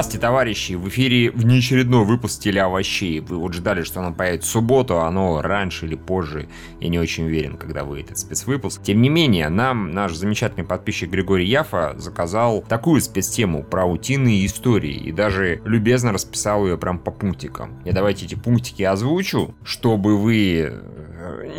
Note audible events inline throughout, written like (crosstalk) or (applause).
Здравствуйте, товарищи! В эфире внеочередной выпуск «Теле овощей». Вы вот ждали, что оно появится в субботу, а оно раньше или позже. Я не очень уверен, когда выйдет спецвыпуск. Тем не менее, нам наш замечательный подписчик Григорий Яфа заказал такую спецтему про утиные истории и даже любезно расписал ее прям по пунктикам. Я давайте эти пунктики озвучу, чтобы вы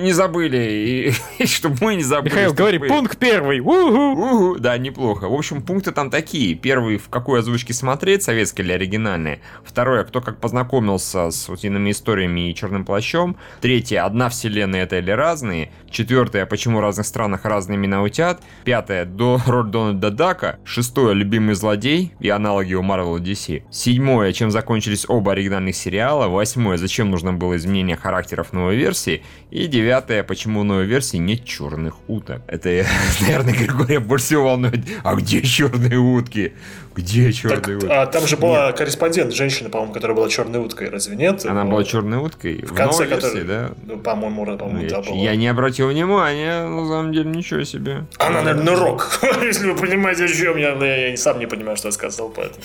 не забыли, и, (laughs) и чтобы мы не забыли. Михаил, говори, мы... пункт первый. Угу. Угу, да, неплохо. В общем, пункты там такие. Первый, в какой озвучке смотреть, советские или оригинальные. Второе, кто как познакомился с утиными историями и черным плащом. Третье, одна вселенная это или разные. Четвертое, почему в разных странах разные имена утят. Пятое, до роль Дональда Дака. Шестое, любимый злодей и аналоги у Marvel и DC. Седьмое, чем закончились оба оригинальных сериала. Восьмое, зачем нужно было изменение характеров новой версии. И девятое, почему в новой версии нет черных уток. Это, (laughs) наверное, Григория больше всего волнует. А где черные утки? Где черные так, утки? А там же была нет. корреспондент, женщина, по-моему, которая была черной уткой, разве нет? Она была черной уткой? В, в конце, версии, который, да? Ну, по-моему, по-моему, да, была. Я не обратил внимания, на самом деле, ничего себе. Она, наверное, рок, (laughs) если вы понимаете, о чем я. Я, я сам не понимаю, что я сказал, поэтому...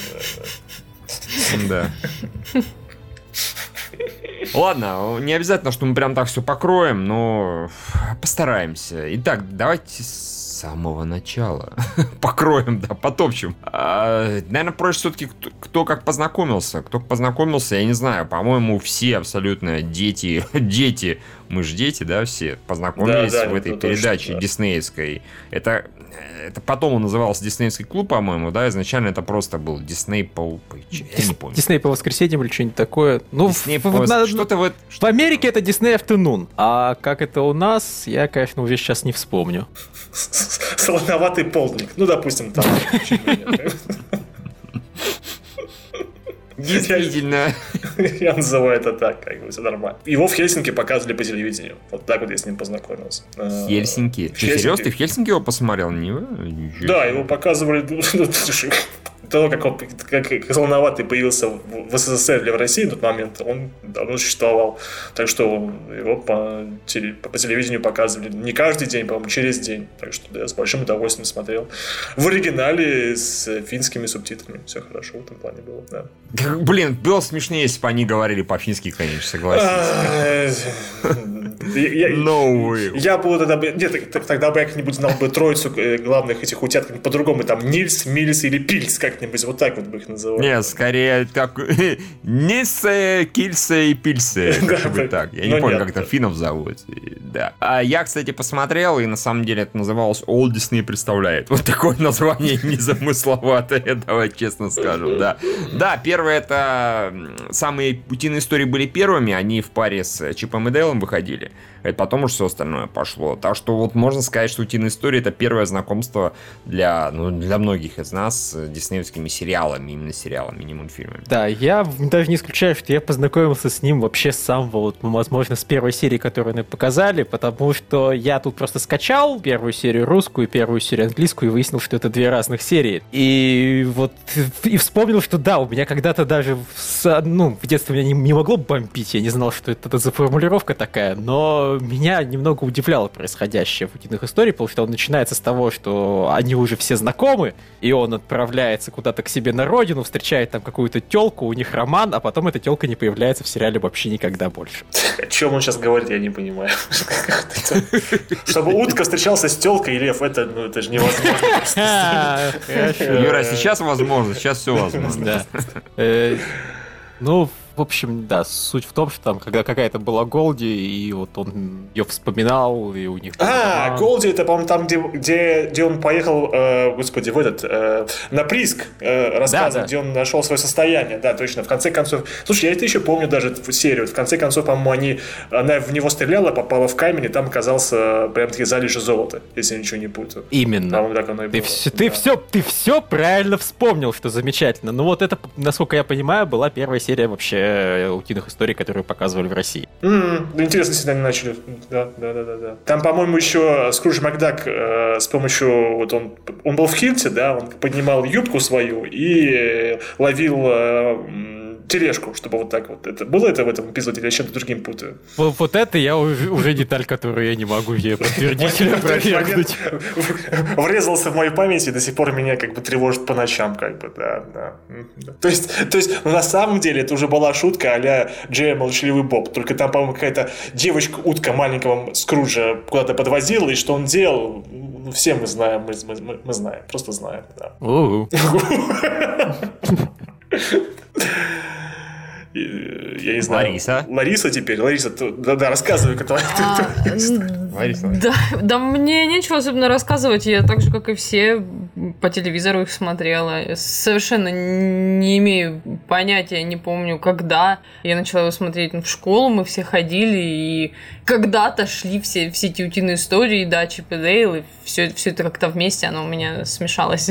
Да. Ладно, не обязательно, что мы прям так все покроем, но постараемся. Итак, давайте самого начала (laughs) покроем, да, потопчем. А, наверное, проще все-таки кто, кто как познакомился. Кто познакомился, я не знаю, по-моему, все абсолютно дети, (laughs) дети, мы же дети, да, все познакомились да, да, в этой передаче точно, да. диснеевской. Это это потом он назывался Диснейский клуб, по-моему, да, изначально это просто был Дисней по... Я не помню. Дисней по воскресеньям или что-нибудь такое. Ну, Дисней по... в, что-то вот... В Америке это Дисней Afternoon, а как это у нас, я, конечно, уже сейчас не вспомню. (laughs) Солоноватый полдник, ну, допустим, там. Действительно. Я, называю это так, как бы все нормально. Его в Хельсинки показывали по телевидению. Вот так вот я с ним познакомился. Хельсинки? Ты серьезно? Ты в Хельсинки его посмотрел? Не Да, его показывали (laughs) того, как он как волноватый появился в СССР или в России в тот момент, он давно существовал. Так что его по, теле, по телевидению показывали не каждый день, по-моему, через день. Так что да, я с большим удовольствием смотрел. В оригинале с финскими субтитрами. Все хорошо в этом плане было, да. Блин, было смешнее, если бы они говорили по-фински, конечно, согласен. (laughs) No way. Я бы тогда бы... Нет, тогда бы я как-нибудь знал бы троицу э, главных этих утят по-другому. Там Нильс, Мильс или Пильс как-нибудь. Вот так вот бы их называл. Нет, скорее так... (laughs) Нильсе, Кильсе и Пильсе. (laughs) так. Я не помню, как это финнов зовут. Да. А я, кстати, посмотрел, и на самом деле это называлось All Disney представляет. Вот такое (laughs) название незамысловатое, (laughs) давай честно скажу. Да. Да, первое это... Самые утиные истории были первыми, они в паре с Чипом и Дейлом выходили это потом уже все остальное пошло. Так что вот можно сказать, что «Утиная история» — это первое знакомство для, ну, для многих из нас с диснеевскими сериалами, именно сериалами, не мультфильмами. Да, я даже не исключаю, что я познакомился с ним вообще с самого, вот, возможно, с первой серии, которую мне показали, потому что я тут просто скачал первую серию русскую, первую серию английскую и выяснил, что это две разных серии. И вот и вспомнил, что да, у меня когда-то даже в, ну, в детстве меня не, не могло бомбить, я не знал, что это, это за формулировка такая, но меня немного удивляло происходящее в «Утиных историях», потому что он начинается с того, что они уже все знакомы, и он отправляется куда-то к себе на родину, встречает там какую-то телку, у них роман, а потом эта телка не появляется в сериале вообще никогда больше. О чем он сейчас говорит, я не понимаю. (laughs) Чтобы утка встречался с телкой, Лев, это, ну, это же невозможно. (laughs) Юра, сейчас возможно, сейчас все возможно. Э, ну, в общем, да, суть в том, что там когда какая-то была Голди, и вот он ее вспоминал, и у них... А, Голди, это, по-моему, там, где, где, где он поехал, э, господи, в этот, э, на Приск э, рассказывать, да, да. где он нашел свое состояние, да, точно, в конце концов... Слушай, я это еще помню даже в серию, в конце концов, по-моему, они, она в него стреляла, попала в камень, и там оказался прям-таки залежи золота, если я ничего не путаю. Именно. так оно и ты было. Все, да. ты, все, ты все правильно вспомнил, что замечательно. Ну вот это, насколько я понимаю, была первая серия вообще Э, утиных историй, которые показывали в России. Mm-hmm. Интересно, если они начали. Да, да, да, да, да. Там, по-моему, еще Скрудж Макдак э, с помощью вот он он был в Хильте, да, он поднимал юбку свою и ловил э, тележку, чтобы вот так вот. Это было это в этом эпизоде или я чем-то другим путаю? Вот, вот это я уже, уже деталь, которую я не могу ей (laughs) подтвердить или опровергнуть. Врезался в мою память и до сих пор меня как бы тревожит по ночам, как бы, да, да. То есть, то есть, ну, на самом деле это уже была шутка а-ля Джея Молчаливый Боб, только там, по-моему, какая-то девочка-утка маленького Скруджа куда-то подвозила, и что он делал, ну, все мы знаем, мы, мы, мы знаем, просто знаем, да. (laughs) Я не знаю. Лариса. Лариса теперь. Лариса, да, да, рассказывай, кто а, (laughs) Лариса. Да, да, мне нечего особенно рассказывать. Я так же, как и все, по телевизору их смотрела. Совершенно не имею понятия, не помню, когда я начала его смотреть. Ну, в школу мы все ходили, и когда-то шли все, все эти утиные истории, да, Чип и Дейл, и все, все это как-то вместе, оно у меня смешалось.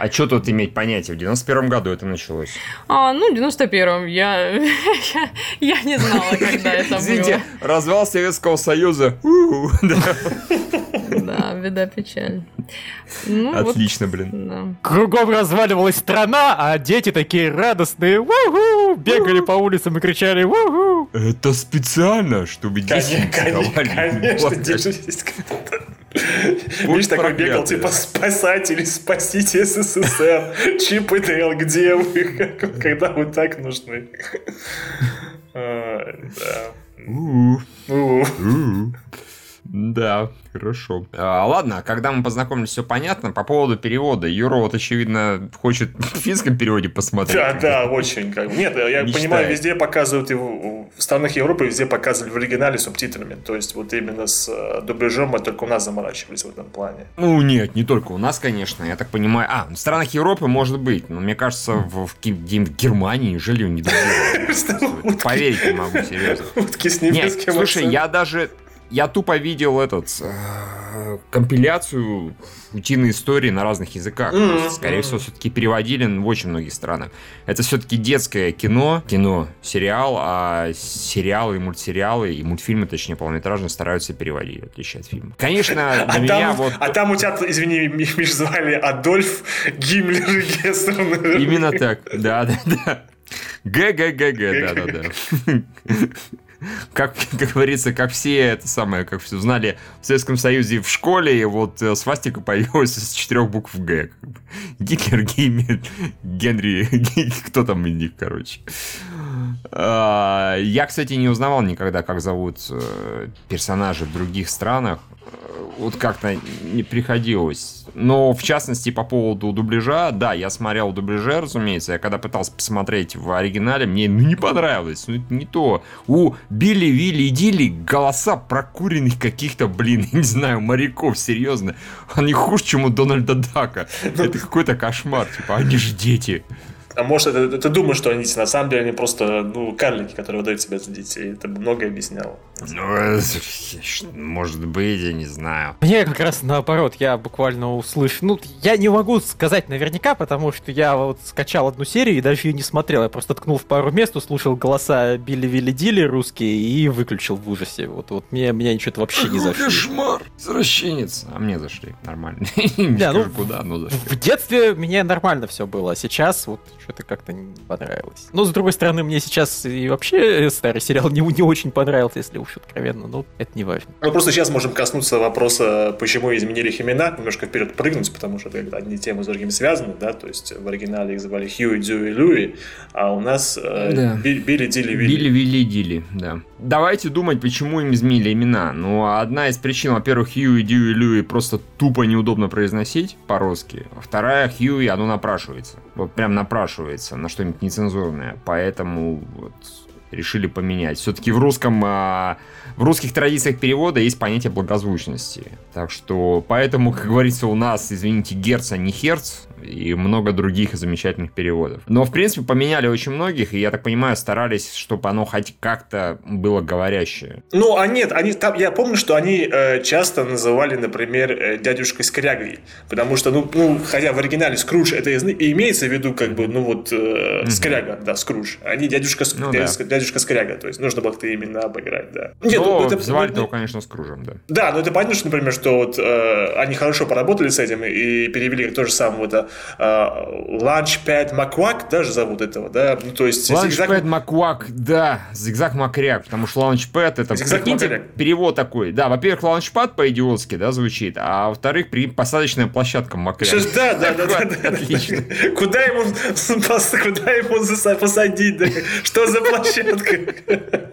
А что тут иметь понятие? В 91 году это началось. А, ну, в 91-м. Я, я, я не знала, когда это Извините, было. развал Советского Союза. Да, беда печаль. Ну, Отлично, вот, блин. Да. Кругом разваливалась страна, а дети такие радостные, у бегали по улицам и кричали, у Это специально, чтобы дети Конечно, конечно, Видишь, такой бегал, типа, спасатели, спасите СССР, Чип и Дейл, где вы, (laughs) когда вы так нужны? (laughs) Да. Да, хорошо. А, ладно, когда мы познакомились, все понятно. По поводу перевода. Юра вот, очевидно, хочет (laughs) в финском переводе посмотреть. Да, да, очень. Как... Нет, я не понимаю, везде показывают его, в странах Европы везде показывали в оригинале субтитрами. То есть, вот именно с э, дубляжом мы только у нас заморачивались в этом плане. Ну, нет, не только у нас, конечно. Я так понимаю. А, в странах Европы может быть, но мне кажется, в, в, в Германии, он не (laughs) Поверить не могу, серьезно. Нет, слушай, я даже я тупо видел этот э, компиляцию утиной истории на разных языках. Mm-hmm. Скорее всего, все-таки переводили в очень многих странах. Это все-таки детское кино, кино, сериал, а сериалы и мультсериалы, и мультфильмы, точнее, полнометражные, стараются переводить, в отличие от фильма. Конечно, для а меня там, вот... А там у тебя, извини, Миш, (laughs) звали Адольф Гиммлер Гессер. Именно так, да-да-да. ГГГГ, да-да-да (laughs) как, (laughs) как говорится, как все это самое, как все знали в Советском Союзе в школе, и вот э, свастика (laughs) появилась из четырех букв Г. Гитлер, Геймер, Генри, кто там из них, короче. А, я, кстати, не узнавал никогда, как зовут э, персонажей в других странах. Вот как-то не приходилось. Но, в частности, по поводу дубляжа, да, я смотрел дубляже, разумеется. Я когда пытался посмотреть в оригинале, мне ну, не понравилось. Ну, это не то. У Билли, Вилли и Дилли голоса прокуренных каких-то, блин, (laughs) я не знаю, моряков, серьезно. Они хуже, чем у Дональда Дака. Это какой-то кошмар. Типа, они же дети. А может, это, ты думаешь, что они на самом деле они просто ну, карлики, которые выдают себя за детей. Это многое объясняло. Ну, может быть, я не знаю. Мне как раз наоборот, я буквально услышал. Ну, я не могу сказать наверняка, потому что я вот скачал одну серию и даже ее не смотрел. Я просто ткнул в пару мест, услышал голоса Билли Вилли Дилли русские и выключил в ужасе. Вот, вот мне, меня ничего вообще не зашло. Кошмар! Извращенец. А мне зашли. Нормально. (laughs) Не ну, куда, но зашли. В детстве мне нормально все было, а сейчас вот что-то как-то не понравилось. Но, с другой стороны, мне сейчас и вообще старый сериал не, не очень понравился, если уж откровенно, но это не важно. Ну, просто сейчас можем коснуться вопроса, почему изменили их имена, немножко вперед прыгнуть, потому что это одни темы с другими связаны, да, то есть в оригинале их звали Хью, Дью и Льюи, а у нас э, да. Билли, Дилли, Вилли. Билли, Вилли, Дилли, да. Давайте думать, почему им изменили имена. Ну, одна из причин, во-первых, Хью и Дью и Льюи просто тупо неудобно произносить по-русски, а вторая, Хью и оно напрашивается. Вот прям напрашивается на что-нибудь нецензурное, поэтому вот решили поменять. Все-таки в русском, а, в русских традициях перевода есть понятие благозвучности. Так что, поэтому, как говорится, у нас, извините, герц, а не херц, и много других замечательных переводов. Но, в принципе, поменяли очень многих, и, я так понимаю, старались, чтобы оно хоть как-то было говорящее. Ну, а нет, они там, я помню, что они э, часто называли, например, э, дядюшкой Скрягой, потому что, ну, ну, хотя в оригинале Скрудж это имеется в виду, как бы, ну, вот, э, Скряга, да, Скрудж. Они дядюшка, ну, дядюшка, да. дядюшка Скряга, то есть нужно было как-то именно обыграть, да. Нет, ну, это, звали ну, его, конечно, Скружем, да. Да, но это понятно, что, например, что вот э, они хорошо поработали с этим и перевели то же самое, это Launchpad Маквак даже зовут этого, да? Ну, то есть... Launchpad Маквак, да, зигзаг Макряк, потому что Launchpad это, Зигзаг прикиньте, перевод такой. Да, во-первых, Launchpad по-идиотски, да, звучит, а во-вторых, при- посадочная площадка Макряк. Да, да, да, да. Отлично. Куда ему, (laughs) куда ему посадить? Что за площадка?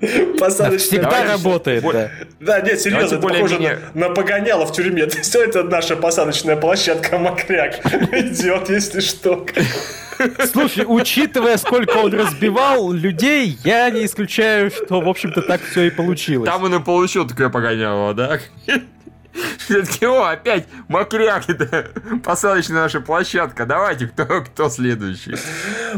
(laughs) Посадочная Всегда работает, да. Да, нет, серьезно, это похоже на, погоняло в тюрьме. (laughs) То есть это наша посадочная площадка Макряк. (laughs) Идет, если что. Слушай, учитывая, сколько он разбивал людей, я не исключаю, что, в общем-то, так все и получилось. Там он и получил такое погоняло, да? Все-таки, о, опять Макряк, это посадочная наша площадка. Давайте, кто, кто следующий?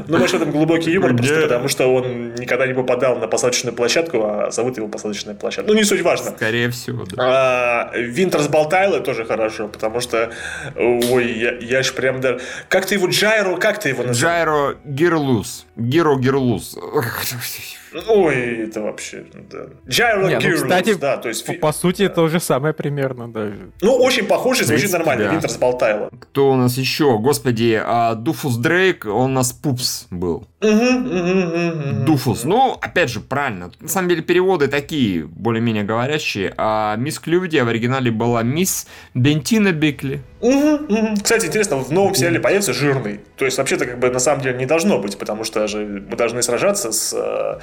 Ну, может, в этом глубокий юмор, просто потому что он никогда не попадал на посадочную площадку, а зовут его посадочная площадка. Ну, не суть важно. Скорее всего, да. А, Винт Разболтайло тоже хорошо, потому что, ой, я, я ж прям даже... Как ты его, Джайро, как ты его называешь? Gyro Gearloose. Gyro Gearloose. Ой, это вообще, да. Джайро Не, ну, кстати, да, то есть... По, по сути, то же самое примерно даже. Ну, очень похоже, звучит нормально, да. Винт Разболтайло. Кто у нас еще? Господи, а Дуфус Дрейк, он у нас Пупс был. Дуфус. Ну, опять же, правильно. На самом деле переводы такие, более-менее говорящие. А мисс Клювди в оригинале была мисс Бентина Бекли. Мгм, мгм. Кстати, интересно, в новом сериале появится жирный. То есть, вообще-то, как бы, на самом деле, не должно быть, потому что же мы должны сражаться с, э,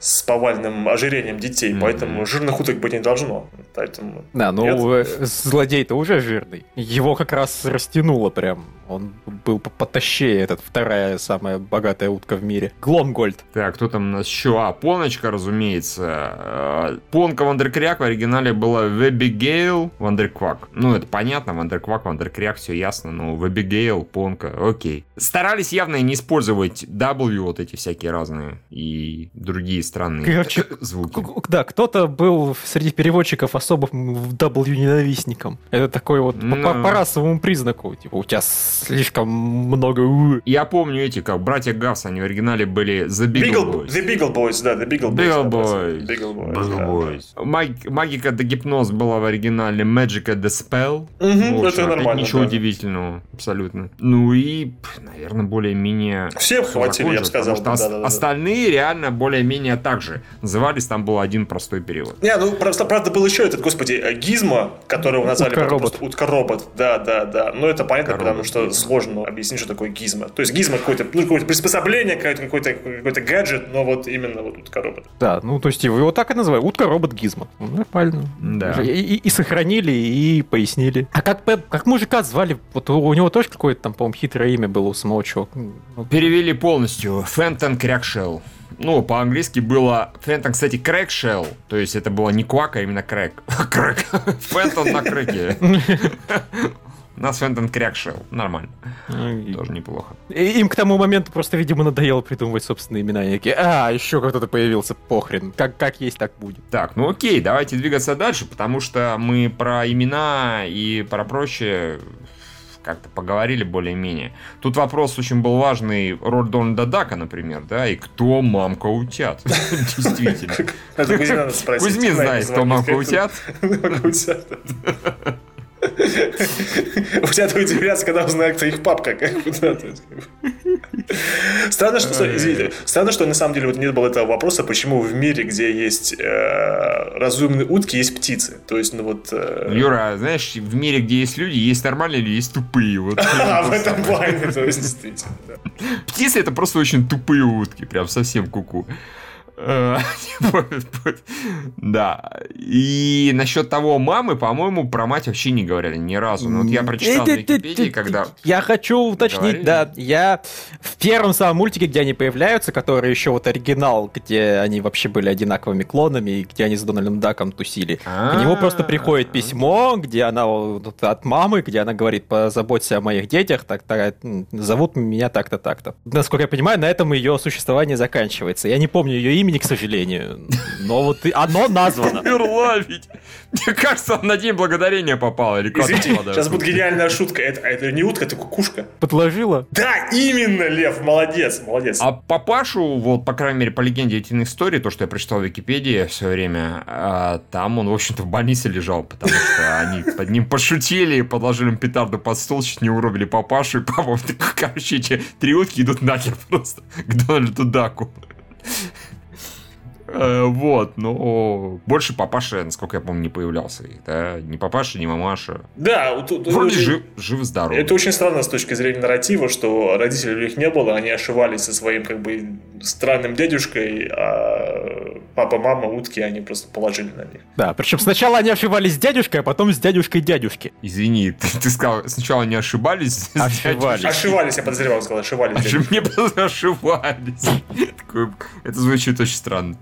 с повальным ожирением детей, Мгм. поэтому жирных уток быть не должно. Поэтому... Да, ну Нет? э, злодей-то уже жирный. Его как раз растянуло прям. Он был по- потащее, этот вторая самая богатая утка в мире. Гломгольд. Так, кто там у нас еще? А, Поночка, разумеется. А, Поночка Вандеркряк в оригинале была Webbigail Vanderquack. Ну, это понятно, Vanderquack, Вандеркряк, все ясно. Но Webbigail, Понка, окей. Старались явно не использовать W, вот эти всякие разные, и другие странные Короче, звуки. Да, кто-то был среди переводчиков особо в W ненавистником. Это такой вот по- Ну. по, по расовому признаку. Типа, у тебя слишком много. Я помню эти, как братья Гавс, они в оригинале были The Beagle Beagle- Boys. The Beagle Boys, да, The Beagle Boys. Beagle Boys. Beagle Boys, Beagle да. Boys. Маг- Магика де Гипноз была в оригинале Magica de Spell. Мгм, В общем, это опять нормально, Ничего да. удивительного, абсолютно. Ну и, наверное, более-менее... Всем хватили, я бы сказал. потому что да, да. остальные реально более-менее так же назывались. Там был один простой перевод. Не, ну просто, правда, был еще этот, господи, э, Гизмо, которого назвали Утка-робот. утка-робот. Да, да, да. Но это понятно, Утка-робот, потому что сложно объяснить, что такое гизмо. То есть гизмо какое-то, ну, какое-то приспособление, какой-то, какой-то, какой-то гаджет, но вот именно вот утка-робот. Да, ну то есть его его так и называют. Утка-робот Гизмо. Ну, Нормально. Да. И, и- и сохранили, и пояснили. А как, Пеп- как мужика звали? Вот у, у него тоже какое-то там, по-моему, хитрое имя было у самого чувака. Ну, Перевели полностью. Фентон Крякшелл. Ну, по-английски было Фентон, кстати, Крэкшелл. То есть это было не Квак, а именно Крэк. Крэк. (laughs) Фентон на крэке. У нас Фентон Крякшелл. Нормально. и- Тоже неплохо. И Им к тому моменту просто, видимо, надоело придумывать собственные имена. Такие, а, еще кто-то появился, похрен. Как, как есть, так будет. Так, ну окей, давайте двигаться дальше, потому что мы про имена и про прочее как-то поговорили более-менее. Тут вопрос очень был важный. Роль Дональда Дака, например, да, и кто мамка утят? (laughs) Действительно. Кузьмин Знает, кто мамка утят. (laughs) У тебя то удивляться, когда узнают, кто их папка. Странно, что, извините, странно, что на самом деле вот нет было этого вопроса, почему в мире, где есть э, разумные утки, есть птицы. То есть, ну вот... э, Юра, знаешь, в мире, где есть люди, есть нормальные люди, есть тупые. Вот. (laughs) А, в этом плане, то есть, действительно. Птицы это просто очень тупые утки, прям совсем куку. Э, (laughs) Да. И насчет того мамы, по-моему, про мать вообще не говорили ни разу. Но вот я прочитал на Википедии, когда... Я хочу уточнить, да, я в первом самом мультике, где они появляются, который еще вот оригинал, где они вообще были одинаковыми клонами, и где они с Дональдом Даком тусили. К нему просто приходит письмо, где она от мамы, где она говорит, позаботься о моих детях, так, зовут меня так-то, так-то. Насколько я понимаю, на этом ее существование заканчивается. Я не помню ее имя, имени, к сожалению. Но вот оно названо. Умерла ведь. Мне кажется, он на день благодарения попал. Или как Извините, сейчас будет гениальная шутка. Это, это не утка, это кукушка. Подложила. Да, именно, Лев, молодец, молодец. А папашу, вот, по крайней мере, по легенде этих историй, то, что я прочитал в Википедии в свое время, а, там он, в общем-то, в больнице лежал, потому что они под ним пошутили, подложили ему петарду под стол, чуть не уробили папашу, и папа, (laughs) короче, эти три утки идут нахер просто к Дональду Даку. Э, Вот, но больше папаша, насколько я помню, не появлялся. Да? Ни папаша, ни мамаша. Да, тут- Вроде очень- жив, жив-здоров. Это очень странно с точки зрения нарратива, что родителей у них не было, они ошивались со своим как бы странным дядюшкой, а папа, мама, утки, они просто положили на них. Да, причем сначала они ошибались с дядюшкой, а потом с дядюшкой дядюшки. Извини, (laughs) ты, ты сказал, сначала не ошибались. дядюшкой. Ошивались, я подозревал, сказал, ошивались. Ошиб-. Мне. (laughs) Такое- Это звучит очень странно.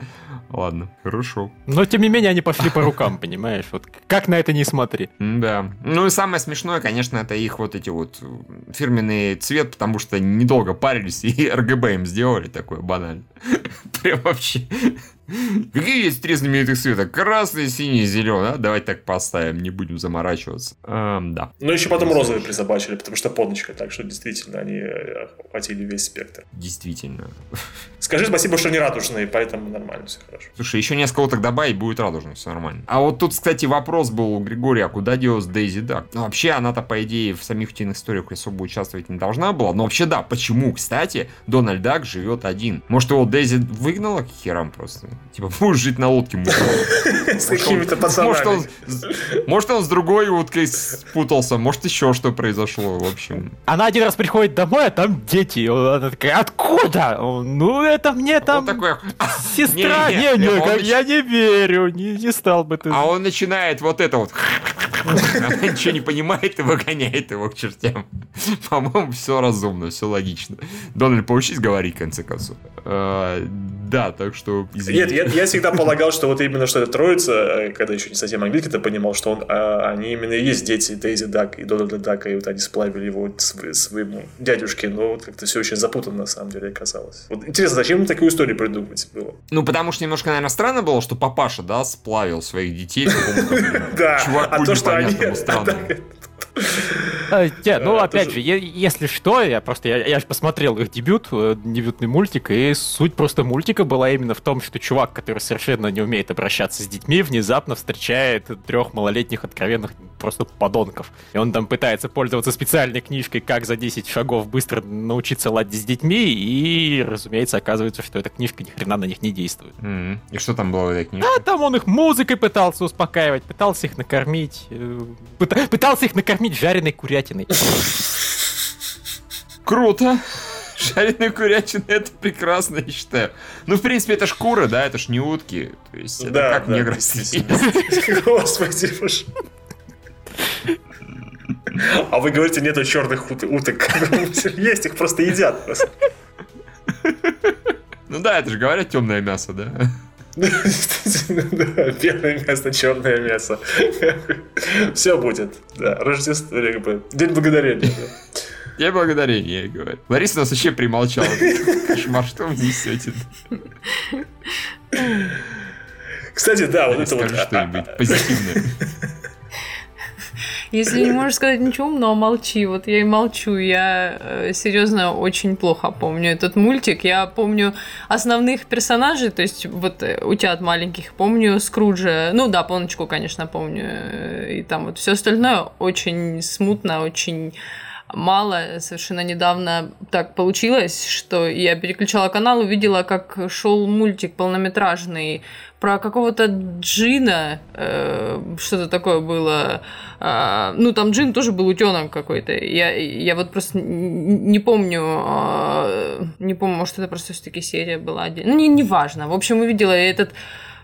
Ладно, хорошо. Но, тем не менее, они пошли по рукам, понимаешь? Вот как на это не смотри. Да. Ну и самое смешное, конечно, это их вот эти вот э, фирменный цвет, потому что недолго парились и (laughs) РГБ им сделали такое банально. (laughs) Прям вообще. Какие есть три знаменитых цвета? Красный, синий, зеленый. А? Давайте так поставим, не будем заморачиваться. Эм, да, Но еще потом розовый призабачили, потому что подночка, так что действительно они э, охватили весь спектр. действительно. Скажи спасибо, что не радужные, поэтому нормально, все хорошо. Слушай, еще несколько уток добавить, будет радужно, все нормально. А вот тут, кстати, вопрос был у Григория, а куда делась Дейзи Дак? Ну, вообще, она-то, по идее, в самих утиных историях особо участвовать не должна была. Но вообще, да, почему, кстати, Дональд Дак живет один? Может, его Дейзи выгнала к херам просто? Типа, будешь жить на лодке, мужик. (laughs) С какими-то Может, он, пацанами. может, он с другой уткой спутался, может, еще что произошло, в общем. Она один раз приходит домой, а там дети. Она такая, откуда? Ну, это мне там такой, сестра. Не, не, я не верю, не, не стал бы ты. А он начинает вот это вот. Она ничего не понимает и выгоняет его к чертям. (laughs) По-моему, все разумно, все логично. Дональд, поучись говорить, в конце концов. Э, Да, так что. Нет, я, я всегда полагал, что вот именно что это троица, э, когда еще не совсем английский, то понимал, что он, а, они именно и есть дети Дейзи Дак и Дональда Дака, и вот они сплавили его св- своему дядюшке, но вот как-то все очень запутанно на самом деле оказалось. Вот интересно, зачем им такую историю придумать было? Ну, потому что немножко, наверное, странно было, что папаша, да, сплавил своих детей (laughs) Да, а то, что они... Strong. А странному. так- А, не, ну, Э, опять же, если что, я просто, я, же посмотрел их дебют, э, дебютный мультик, и суть просто мультика была именно в том, что чувак, который совершенно не умеет обращаться с детьми, внезапно встречает трех малолетних откровенных просто подонков. И он там пытается пользоваться специальной книжкой «Как за 10 шагов быстро научиться ладить с детьми», и, разумеется, оказывается, что эта книжка ни хрена на них не действует. И что там было в этой книге? А там он их музыкой пытался успокаивать, пытался их накормить, э, пыта- пытался их накормить жареной курятиной. Круто! Жареная курятина, это прекрасно, я считаю. Ну, в принципе, это шкура, да, это ж не утки. То есть, это Да, как да, негры действительно. (laughs) Господи, боже. А вы говорите, нету черных ут- уток. (laughs) Есть, их просто едят. Ну да, это же говорят темное мясо, да? (laughs) Белое мясо, черное мясо. (laughs) Все будет. Да, Рождество, как бы, День благодарения. да. Я благодарение, я и говорю. Лариса нас вообще примолчала. (laughs) Кошмар, что вы несете? Кстати, да, вот это вот. Скажи что-нибудь позитивное. Если не можешь сказать ничего умного, молчи. Вот я и молчу. Я э, серьезно очень плохо помню этот мультик. Я помню основных персонажей, то есть вот э, утят маленьких. Помню Скруджа. Ну да, Поночку, конечно, помню. э, И там вот все остальное очень смутно, очень мало. Совершенно недавно так получилось, что я переключала канал, увидела, как шел мультик полнометражный про какого-то джина, э, что-то такое было. А, ну, там джин тоже был утенок какой-то. Я, я вот просто не помню, а, не помню, может, это просто все-таки серия была. Ну, не, не важно. В общем, увидела я этот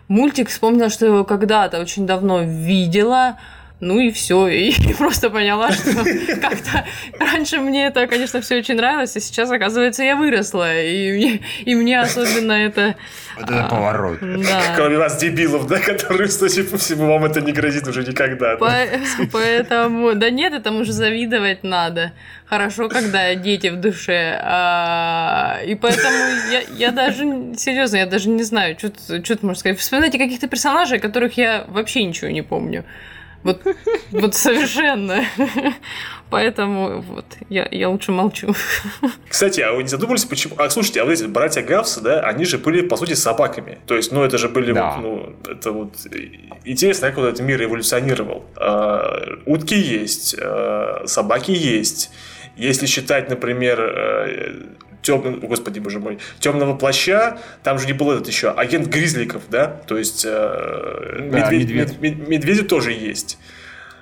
мультик, вспомнила, что его когда-то очень давно видела, Ну и все. И (laughs) просто поняла, что (laughs) как-то раньше мне это, конечно, все очень нравилось, а сейчас, оказывается, я выросла. И мне, и мне особенно это... Вот это поворот. Да. Кроме вас, дебилов, да, которые, судя по всему, вам это не грозит уже никогда. да. По- (laughs) Поэтому, да нет, этому же завидовать надо. Хорошо, когда дети в душе. А, И поэтому я, я даже, серьезно, я даже не знаю, что ты можешь сказать. Вспоминайте каких-то персонажей, которых я вообще ничего не помню. Вот, вот совершенно. Поэтому вот, я, я лучше молчу. Кстати, а вы не задумывались, почему... А, слушайте, а вот эти братья Гавсы, да, они же были, по сути, собаками. То есть, ну, это же были Да. вот, ну, это вот... э, Интересно, как вот этот мир эволюционировал. А, утки есть, а, собаки есть. Если считать, например, темный, господи, боже мой, темного плаща, там же не был этот еще агент Гризликов, да? То есть э, Да, медведь- медведь. мед- медведи тоже есть.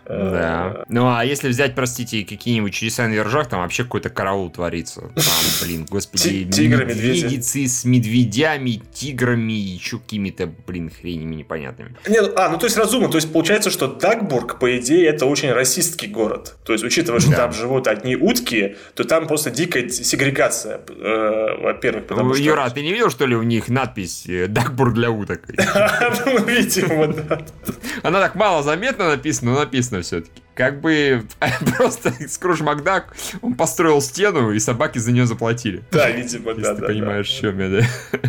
Э, Да. Ну, а если взять, простите, какие-нибудь чудеса на вержах, там вообще какой-то караул творится. Там, (laughs) блин, господи, Ти- тигры, медведи. медведицы с медведями, тиграми и еще какими-то, блин, хренями непонятными. Не, ну, а, ну то есть разумно. То есть получается, что Дагбург, по идее, это очень расистский город. То есть, учитывая, что Да. там живут одни утки, то там просто дикая сегрегация, э, во-первых, потому что... Юра, ты не видел, что ли, у них надпись э, «Дагбур для уток»? (laughs) Ну, видимо, да. Она так мало заметно написана, но написано все-таки. Как бы (laughs) просто Скрудж Макдак, он построил стену, и собаки за нее заплатили. Да, видимо, Если да, ты да, понимаешь, в чем я, да.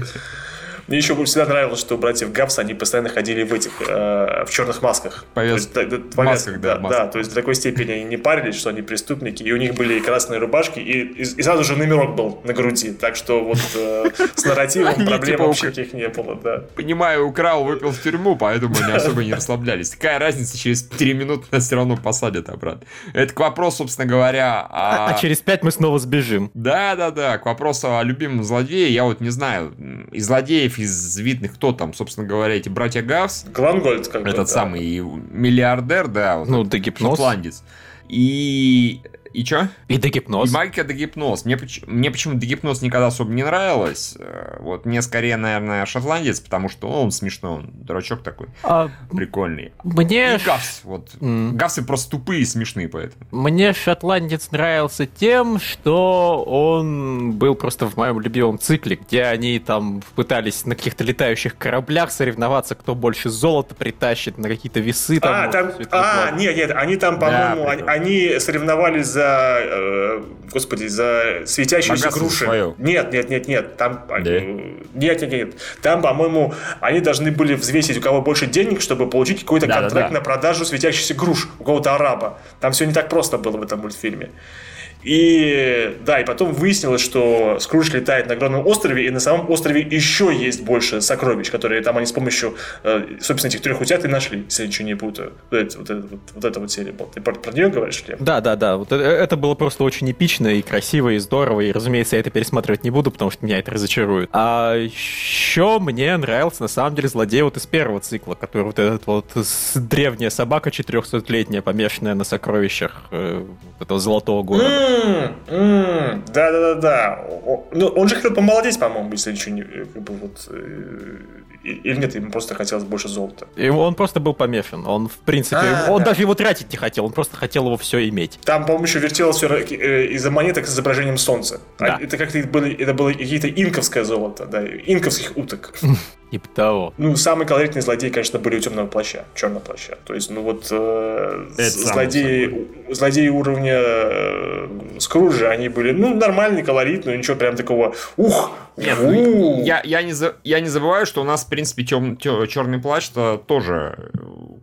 Мне еще всегда нравилось, что у братьев Гавс, они постоянно ходили в этих, э, в черных масках. То есть, да, повязках, масках, да, да, масках. да, то есть до такой степени они не парились, что они преступники, и у них были и красные рубашки, и, и, и сразу же номерок был на груди, так что вот э, с нарративом Они проблем типа вообще никаких не было, да. Понимаю, украл, выпил в тюрьму, поэтому они особо не расслаблялись. Какая разница, через 3 минуты нас все равно посадят обратно. Это к вопросу, собственно говоря, А, а через пять мы снова сбежим. Да, да, да, к вопросу о любимом злодее, я вот не знаю, из из видных, кто там, собственно говоря, эти братья Гавс, Глангольд, как бы, этот да. самый миллиардер, да, вот Ну, да гипноз. шотландец. И... И чё? И до гипноз. И Майка Дегипноз. Мне, мне почему-то Дегипноз никогда особо не нравилось. Э, Вот мне скорее, наверное, шотландец, потому что он смешной, он дурачок такой, А, прикольный. мне, И Гавс, вот. М. Гавсы просто тупые и смешные поэтому. мне шотландец нравился тем, что он был просто в моем любимом цикле, где они там пытались на каких-то летающих кораблях соревноваться, кто больше золота притащит на какие-то весы. Там, А, вот там, а, нет, нет, они там, Да, по-моему, они, прикольно. они соревновались за, э, господи, за светящиеся груши. Нет, нет, нет, нет, там, Да? э, нет, нет, нет, там, по-моему, они должны были взвесить, у кого больше денег, чтобы получить какой-то Да-да-да. контракт на продажу светящихся груш у какого-то араба. Там все не так просто было в этом мультфильме. И да, и потом выяснилось, что Скрудж летает на огромном острове, и на самом острове еще есть больше сокровищ, которые там они с помощью, э, собственно, этих трех утят и нашли, если я ничего не путаю. Вот, это- вот, это вот, эта вот серия была. Ты про, про нее говоришь, Лев? Да, да, да. Вот э- это было просто очень эпично и красиво, и здорово. И, разумеется, я это пересматривать не буду, потому что меня это разочарует. А еще мне нравился, на самом деле, злодей вот из первого цикла, который вот этот вот древняя собака 400-летняя, помешанная на сокровищах э, этого золотого города. Да-да-да-да. Ну, он же хотел помолодеть, по-моему, если ничего не... э, Как бы вот, э, или нет, ему просто хотелось больше золота. И он просто был помешан. Он, в принципе, А, он да. даже его тратить не хотел, он просто хотел его все иметь. Там, по-моему, еще вертелось все из-за монеток с изображением солнца. А Да. Это как-то были, это было какие-то инковское золото, да, инковских уток. (laughs) Типа того. Ну, самый колоритный злодей, конечно, были у темного плаща, черного плаща. То есть, ну вот э, злодеи, злодеи уровня э, Скруджа, они были, ну, нормальный, колоритный, ничего прям такого, ух, Нет, ну, я, я, не за- я не забываю, что у нас, в принципе, тем, черный плащ -то тоже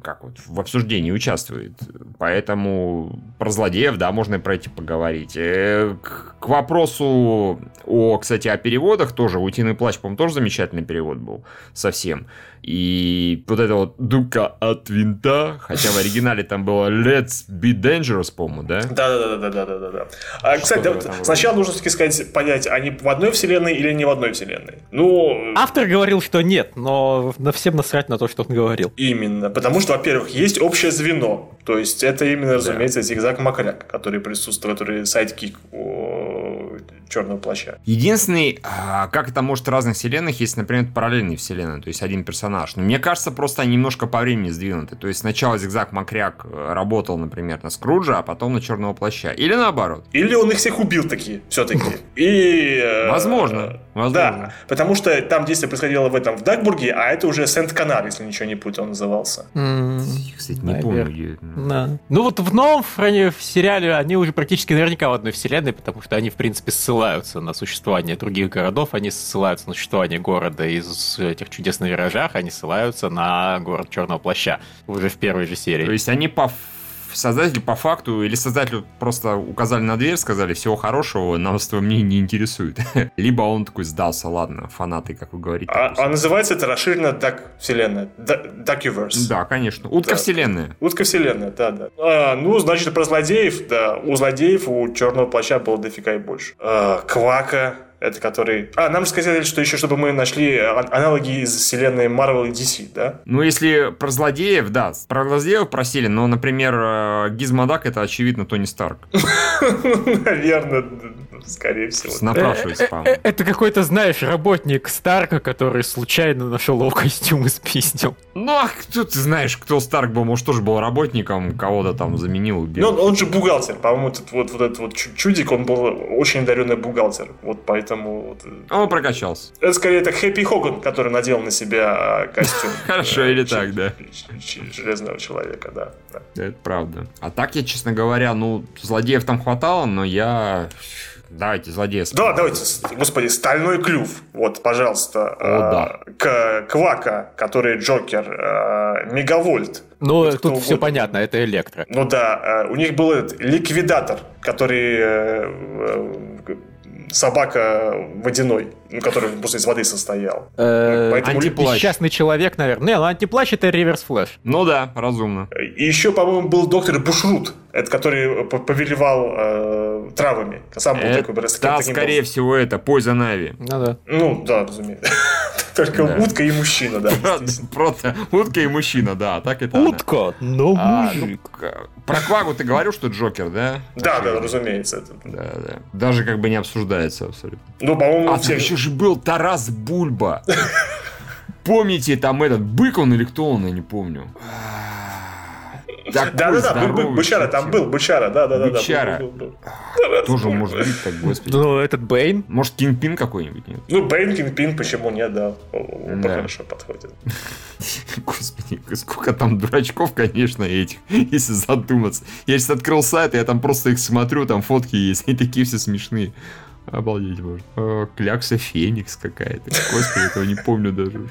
как вот в обсуждении участвует. Поэтому про злодеев, да, можно и про эти поговорить. Э, К, к вопросу о, кстати, о переводах тоже. Утиный плащ, по-моему, тоже замечательный перевод был. Совсем. И вот это вот дука от винта, хотя в оригинале там было Let's be dangerous, по-моему, да? Да, да, да, да, да, да, да. А, кстати, да, в этом роде. сначала нужно все-таки сказать, понять, они в одной вселенной или не в одной вселенной. Ну, Автор говорил, что нет, но на всем насрать на то, что он говорил. Именно. Потому что, во-первых, есть общее звено. То есть, это именно, разумеется, Зигзаг Макряк, который присутствует, который sidekick Черного Плаща. Единственный, а, как это может в разных вселенных, есть, например, параллельные вселенные, то есть один персонаж. Но мне кажется, просто они немножко по времени сдвинуты. То есть сначала Зигзаг Макряк э, работал, например, на Скруджа, а потом на Черного Плаща. Или наоборот. Или он их всех убил такие, все-таки. (laughs) И... э, Возможно. Возможно. Да, потому что там действие происходило в этом в Дакбурге, а это уже Сент-Канар, если ничего не путаю, он назывался. Я, кстати, не Наверное. помню. Да. Ну вот в новом в сериале они уже практически наверняка в одной вселенной, потому что они, в принципе, ссылаются на существование других городов, они ссылаются на существование города из этих чудес на виражах, они ссылаются на город Черного Плаща уже в первой же серии. То есть они по создатели по факту или создателю просто указали на дверь, сказали всего хорошего, нас твое мнение не интересует. (laughs) Либо он такой сдался, ладно, фанаты, как вы говорите. А, допустим. а называется это расширенно Дак вселенная. Дакюверс. Да, конечно. Утка Да. вселенная. Утка вселенная, да, да. А, ну, значит, про злодеев, да. У злодеев у черного плаща было дофига и больше. А, Квака, это который... А, нам же сказали, что еще, чтобы мы нашли аналоги из вселенной Marvel и DC, да? Ну, если про злодеев, да, про злодеев просили, но, например, э, Гизмодак это, очевидно, Тони Старк. (laughs) Наверное, скорее всего. Напрашивается, Э, э, по-моему. э, Это какой-то, знаешь, работник Старка, который случайно нашел его костюм и спиздил. Ну, а кто ты знаешь, кто Старк был? Может, тоже был работником, кого-то там заменил. Ну, он, он же бухгалтер. По-моему, этот вот, вот этот вот чу- чудик, он был очень одаренный бухгалтер. Вот поэтому... вот, э, Он прокачался. это скорее это Хэппи Хоган, который надел на себя а, костюм. (laughs) Хорошо, э, или так, да. Железного человека, да. Это правда. А так я, честно говоря, ну, злодеев там хватало, но я... Давайте злодея Да, давайте, господи, стальной клюв. Вот, пожалуйста. О, да. э, К Квака, который Джокер, э, Мегавольт. Ну, тут все угодно. понятно, это Электро. Ну да, э, у них был этот ликвидатор, который э, э, собака водяной, ну, который просто из воды состоял. Э, Поэтому антиплащ. Несчастный человек, наверное. Не, ну антиплащ это Reverse Flash. Ну да, разумно. И еще, по-моему, был доктор Бушрут, это который повелевал э, травами. Сам был такой, просто да, таким был. скорее всего, это Poison Ivy. Ну да. Ну, да, разумеется. (laughs) Только Да. утка и мужчина, да. Просто утка и мужчина, да, так это она. Утка, но А, ну, мужик. про Квагу ты говорил, что Джокер, да? Да, да, разумеется. это- Да, да. Даже как бы не обсуждается абсолютно. Ну, по-моему, А все... там еще же был Тарас Бульба. (laughs) Помните, там этот бык он или кто он, я не помню. Такой Да, да, да, здоровый бычара, там был, бычара, да, да, да. да, Бычара. был, был, был. Тоже может быть так, господи. Ну, этот Бэйн. Может, Кингпин какой-нибудь, нет? Ну, Бейн, Пин, почему нет, да. Хорошо подходит. (laughs) Господи, сколько там дурачков, конечно, этих, если задуматься. Я сейчас открыл сайт, я там просто их смотрю, там фотки есть, они такие все смешные. Обалдеть можно. Э, Клякса Феникс какая-то. Господи, этого не помню даже.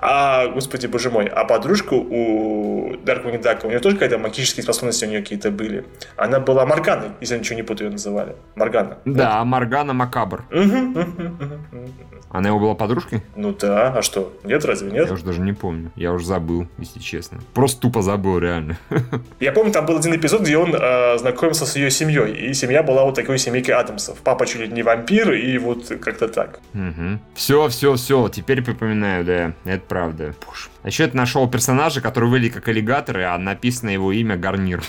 А, господи, боже мой, а подружка у Дарkwing Duck, у нее тоже какие-то магические способности у нее какие-то были. Она была Морганой, если я ничего не путаю, ее называли. Моргана. Да, Маргана Макабр. Мгм, мгм, мгм, мгм. Она его была подружкой? Ну да, а что? Нет, разве нет? Я уже даже не помню. Я уже забыл, если честно. Просто тупо забыл, реально. (laughs) Я помню, там был один эпизод, где он э, знакомился с ее семьей. И семья была вот такой семейкой Адамсов. Папа чуть ли не вампир, и вот как-то так. Все, все, все. Теперь припоминаю, да. Это правда. Боже. А еще это нашел персонажа, который выглядит как аллигаторы, а написано его имя Гарнир.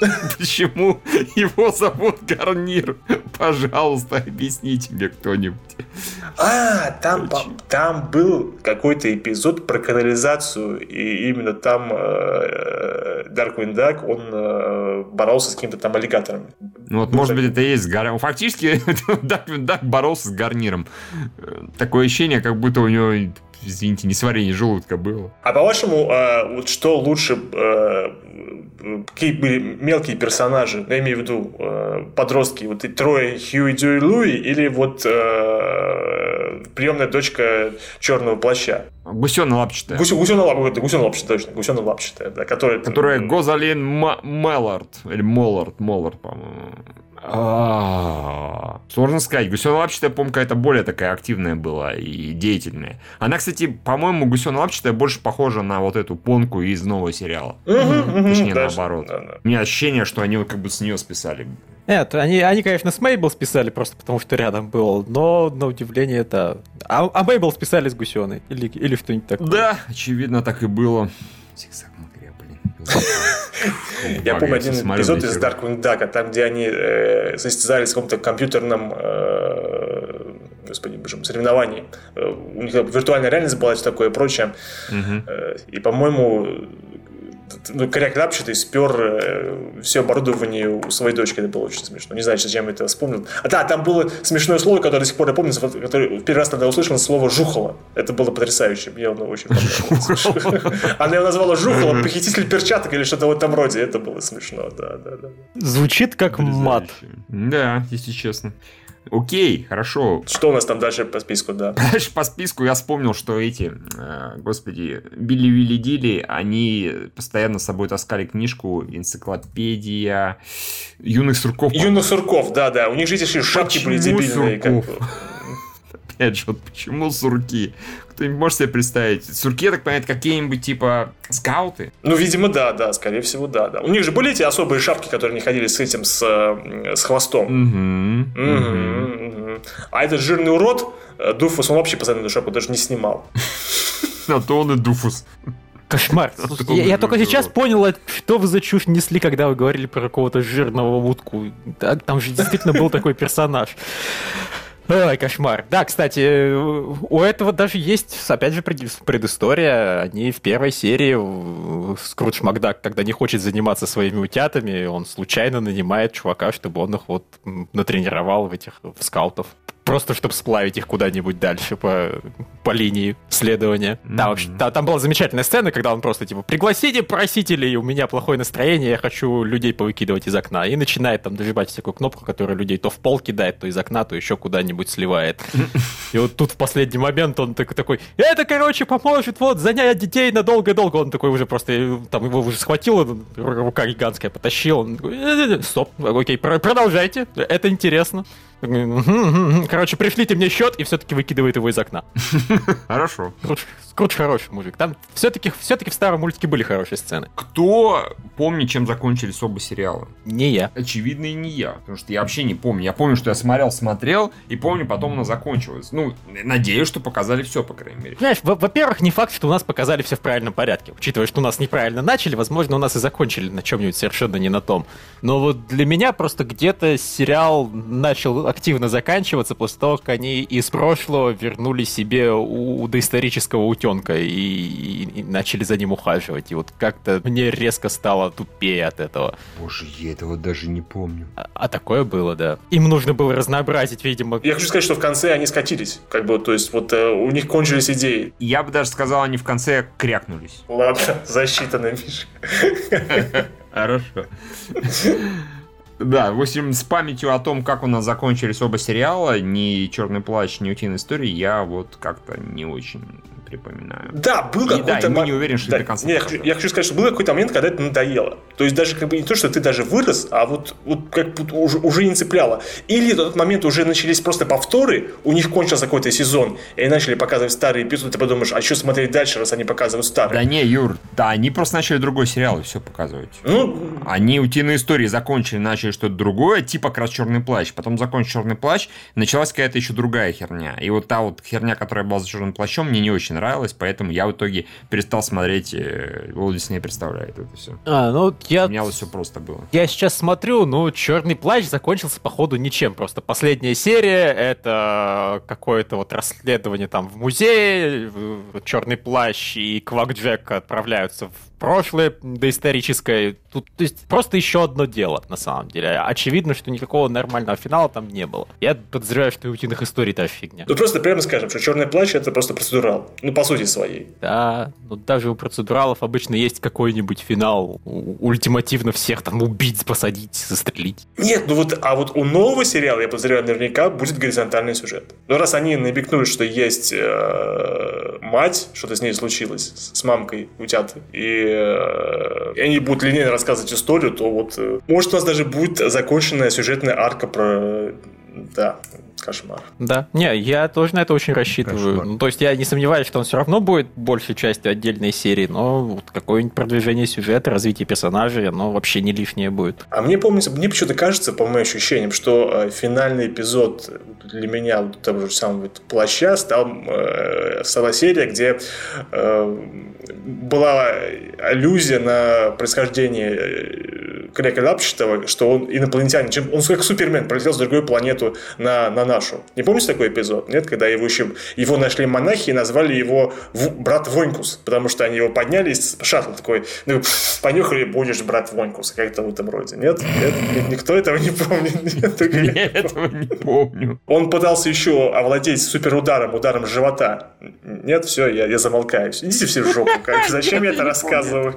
(laughs) Почему его зовут Гарнир? Пожалуйста, объясните мне кто-нибудь. А, там, там был какой-то эпизод про канализацию, и именно там э, Darkwing Duck, он э, боролся с какими-то там аллигаторами. Ну вот, может быть, это и есть Гарнир. Фактически, (laughs) Дак, Дак боролся с Гарниром. Такое ощущение, как будто у него, извините, несварение желудка было. А по-вашему, э, вот что лучше, э, какие были мелкие персонажи, я имею в виду э, подростки, вот и трое Хьюи, Дьюи, Луи, или вот э, приемная дочка черного плаща? Гусена лапчатая. Гусё- Гусёна лапчатая, гусёна лапчатая, точно, гусёна лапчатая, да, которая... Которая Гозалин Меллард. Или Моллард, Моллард, по-моему. А, Сложно сказать. Гусена лапчатая, какая-то более такая активная была и деятельная. Она, кстати, по-моему, Гусена лапчатая больше похожа на вот эту понку из нового сериала. Точнее, наоборот. У меня ощущение, что они вот как бы с нее списали. Нет, они, они, конечно, с Мейбл списали просто потому, что рядом был, но на удивление это... А, а Мейбл списали с Гусеной или, или что-нибудь такое. Да, очевидно, так и было. Зигзаг Макря, блин, Я помню один эпизод из Darkwing Duck, там, где они э, состязались в каком-то компьютерном э, господи, боже, соревнований. Э, у них виртуальная реальность была, все такое и прочее. И, по-моему, коряк лапчатый спер э, все оборудование у своей дочки. Это было очень смешно. Не знаю, зачем я это вспомнил. А да, там было смешное слово, которое до сих пор я помню, которое первый раз тогда услышал, слово «жухало». Это было потрясающе. Мне оно очень понравилось. Она его назвала «жухало», «похититель перчаток» или что-то в этом роде. Это было смешно, да, да, да. Звучит как мат. Да, если честно. Окей, хорошо. Что у нас там дальше по списку, да? (laughs) Дальше по списку я вспомнил, что эти, э, господи, Билли Вилли Дили, они постоянно с собой таскали книжку «Энциклопедия юных сурков». Юных сурков, да-да. У них же эти шапки Почему были дебильные. Как... (laughs) Опять же, вот почему сурки? Кто-нибудь может себе представить? Сурки, я так понимаю, какие-нибудь типа скауты? Ну, видимо, да, да, скорее всего, да, да. У них же были эти особые шапки, которые не ходили с этим, с, с хвостом. Угу, угу, угу. А этот жирный урод, э, Дуфус, он вообще постоянно эту шапку даже не снимал. (laughs) А то он и Дуфус. Кошмар. Я, я только сейчас понял, что вы за чушь несли, когда вы говорили про какого-то жирного утку. Там же действительно был такой персонаж. Ой, кошмар. Да, кстати, у этого даже есть, опять же, предыстория. Они в первой серии Скрудж Макдак, когда не хочет заниматься своими утятами, он случайно нанимает чувака, чтобы он их вот натренировал в этих в скаутов просто чтобы сплавить их куда-нибудь дальше по, по линии следования. Mm-hmm. Да, вообще, да, там была замечательная сцена, когда он просто типа пригласите просителей, у меня плохое настроение, я хочу людей повыкидывать из окна. И начинает там дожибать всякую кнопку, которая людей то в пол кидает, то из окна, то еще куда-нибудь сливает. И вот тут в последний момент он такой, такой это, короче, поможет вот занять детей надолго-долго. Он такой уже просто, там его уже схватил, рука гигантская потащил. Он такой, «Э, стоп, окей, продолжайте, это интересно. Короче, пришлите мне счет и все-таки выкидывает его из окна. (laughs) Хорошо. Скрудж хороший мужик. Там все-таки все в старом мультике были хорошие сцены. Кто помнит, чем закончились оба сериала? Не я. Очевидно, и не я. Потому что я вообще не помню. Я помню, что я смотрел, смотрел, и помню, потом она закончилась. Ну, надеюсь, что показали все, по крайней мере. Знаешь, во-первых, не факт, что у нас показали все в правильном порядке. Учитывая, что у нас неправильно начали, возможно, у нас и закончили на чем-нибудь совершенно не на том. Но вот для меня просто где-то сериал начал активно заканчиваться после того, как они из прошлого вернули себе у доисторического утенка и, и, и начали за ним ухаживать. И вот как-то мне резко стало тупее от этого. Боже, я этого даже не помню. А, а такое было, да. Им нужно было разнообразить, видимо. Я хочу сказать, что в конце они скатились. Как бы, то есть, вот э, у них кончились идеи. Я бы даже сказал, они в конце крякнулись. Ладно, (laughs) засчитано, Миша. (laughs) Хорошо. (laughs) Да, в общем, с памятью о том, как у нас закончились оба сериала, ни «Черный плащ», ни «Утиная история», я вот как-то не очень припоминаю. Да, был какой-то... Да, мы не уверены, что да, до конца. Нет, я, хочу, я хочу сказать, что был какой-то момент, когда это надоело. То есть даже как бы не то, что ты даже вырос, а вот, вот как бы уже, уже не цепляло. Или в тот момент уже начались просто повторы, у них кончился какой-то сезон, и они начали показывать старые эпизоды, ты подумаешь, а что смотреть дальше, раз они показывают старые? Да не, Юр, да, они просто начали другой сериал и все показывать. Ну... Они утиные истории закончили, начали что-то другое, типа как раз «Черный плащ», потом закончил «Черный плащ», началась какая-то еще другая херня. И вот та вот херня, которая была за «Черным плащом», мне не очень нравилась, поэтому я в итоге перестал смотреть э, Walt Disney представляет это все. А, ну я... У меня вот все просто было. Я сейчас смотрю, ну, Черный плащ закончился, походу, ничем. Просто последняя серия — это какое-то вот расследование там в музее, Черный плащ и Квак Джек отправляются в прошлое доисторическое. Тут, то есть, просто еще одно дело, на самом деле. Очевидно, что никакого нормального финала там не было. Я подозреваю, что и утиных историй та фигня. Ну, просто прямо скажем, что Черный плащ это просто процедурал. Ну, по сути своей. Да, ну даже у процедуралов обычно есть какой-нибудь финал. Ультимативно всех там убить, посадить, застрелить. Нет, ну вот, а вот у нового сериала, я подозреваю, наверняка будет горизонтальный сюжет. Но раз они намекнули, что есть э, мать, что-то с ней случилось, с мамкой утят, и Э, и они будут линейно рассказывать историю, то вот, э, может, у нас даже будет законченная сюжетная арка про, да, Кошмар. Да. Не, я тоже на это очень рассчитываю. Кошмар. Ну, то есть я не сомневаюсь, что он все равно будет большей частью отдельной серии, но вот какое-нибудь продвижение сюжета, развитие персонажей, оно вообще не лишнее будет. А мне помнится, мне почему-то кажется, по моим ощущениям, что э, финальный эпизод для меня вот того же самого вот плаща стал, э, стала серия, где э, была аллюзия на происхождение э, Крека Лапчатого, что он инопланетянин, чем он как Супермен пролетел с другой планету на, на нашу. Не помните такой эпизод? Нет, когда его еще его нашли монахи и назвали его брат Вонькус, потому что они его подняли из шаттл такой, ну, понюхали, будешь брат Вонькус, как-то в этом роде. Нет? Нет? Ни- Никто этого не помнит. (laughs) Нет, я этого не помню. он пытался еще овладеть суперударом, ударом живота. Нет, все, я, я замолкаю. Идите все в жопу. Зачем я это рассказываю?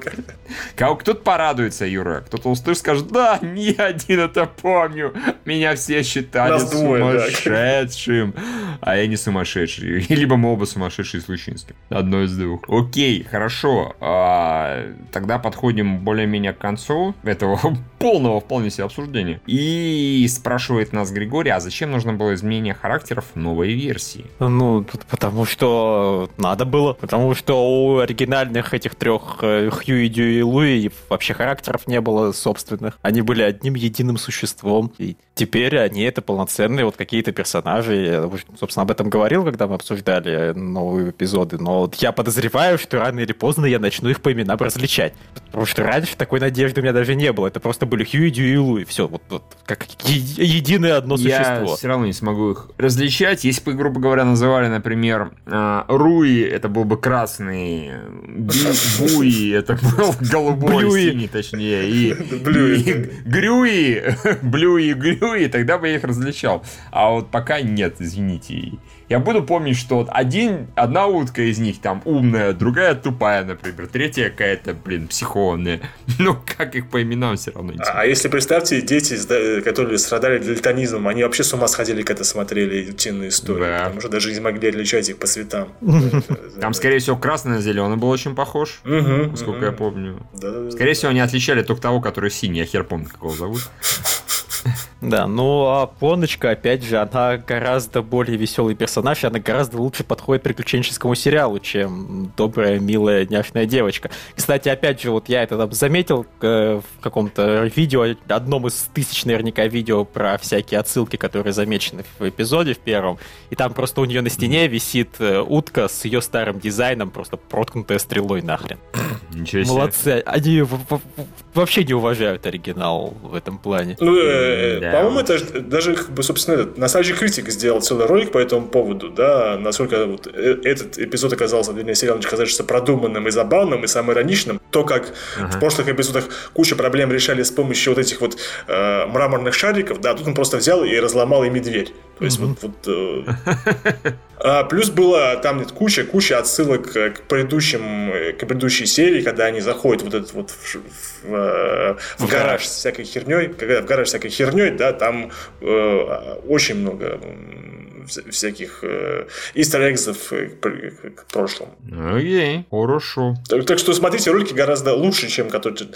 Кого- Кто-то порадуется, Юра. Кто-то услышит, скажет, да, не один это помню. Меня все считали Нас двое, да. сумасшедшим. А я не сумасшедший. (laughs) Либо мы оба сумасшедшие с Лучинским. Одно из двух. Окей, хорошо. А, тогда подходим более-менее к концу этого (laughs) полного вполне себе обсуждения. И спрашивает нас Григорий, а зачем нужно было изменение характеров в новой версии? Ну, потому что надо было. Потому что у оригинальных этих трех э, Хью, Дью и Луи вообще характеров не было собственных. Они были одним единым существом. И теперь они это полноценные вот какие-то персонажи. Я, собственно, об этом говорил, когда мы обсуждали новые эпизоды. Но вот я подозреваю, что рано или поздно я начну их по именам различать. Потому что раньше такой надежды у меня даже не было. Это просто были Хью, Дью и Луи. Все, вот, вот как е- единое одно Я существо. все равно не смогу их различать. Если бы, грубо говоря, называли, например, а, Руи, это был бы красный, Буи, это был (laughs) голубой, Блюи. синий, точнее, и, Блюи. Грюи, (laughs) Блюи, Грюи, тогда бы я их различал. А вот пока нет, извините. Я буду помнить, что вот один, одна утка из них там умная, другая тупая, например, третья какая-то, блин, психованная. (laughs) Ну, как их по именам все равно не А если представьте, дети, которые страдали дальтонизмом, они вообще с ума сходили, когда смотрели утиные истории. Да. Потому что даже не могли отличать их по цветам. (laughs) Там, скорее всего, красный на зеленый был очень похож, насколько я помню. Скорее всего, они отличали только того, который синий, я хер помню, как его зовут. (laughs) Да, ну а Поночка, опять же, она гораздо более веселый персонаж, и она гораздо лучше подходит приключенческому сериалу, чем добрая, милая, няшная девочка. Кстати, опять же, вот я это там заметил э, в каком-то видео, одном из тысяч наверняка видео про всякие отсылки, которые замечены в эпизоде в первом, и там просто у нее на стене висит э, утка с ее старым дизайном, просто проткнутая стрелой нахрен. (clears throat) Ничего себе. Молодцы, они в- в- в- вообще не уважают оригинал в этом плане. Да. по-моему, это даже, собственно, этот Nostalgic Critic сделал целый ролик по этому поводу, да, насколько вот э- этот эпизод оказался, вернее, сериал оказался продуманным и забавным, и самоироничным. То, как в прошлых эпизодах куча проблем решали с помощью вот этих вот э, мраморных шариков, да, тут он просто взял и разломал ими дверь. То есть вот... вот, э, а, плюс было там нет куча, куча отсылок к предыдущим, к предыдущей серии, когда они заходят вот этот вот в, ш- в, э, в В гараж. с всякой херней, когда в гараж с всякой херней, да, там э, очень много всяких э, истер-экзов э, к, пр- к прошлому. Окей, хорошо. Так, так что смотрите ролики гораздо лучше, чем которые...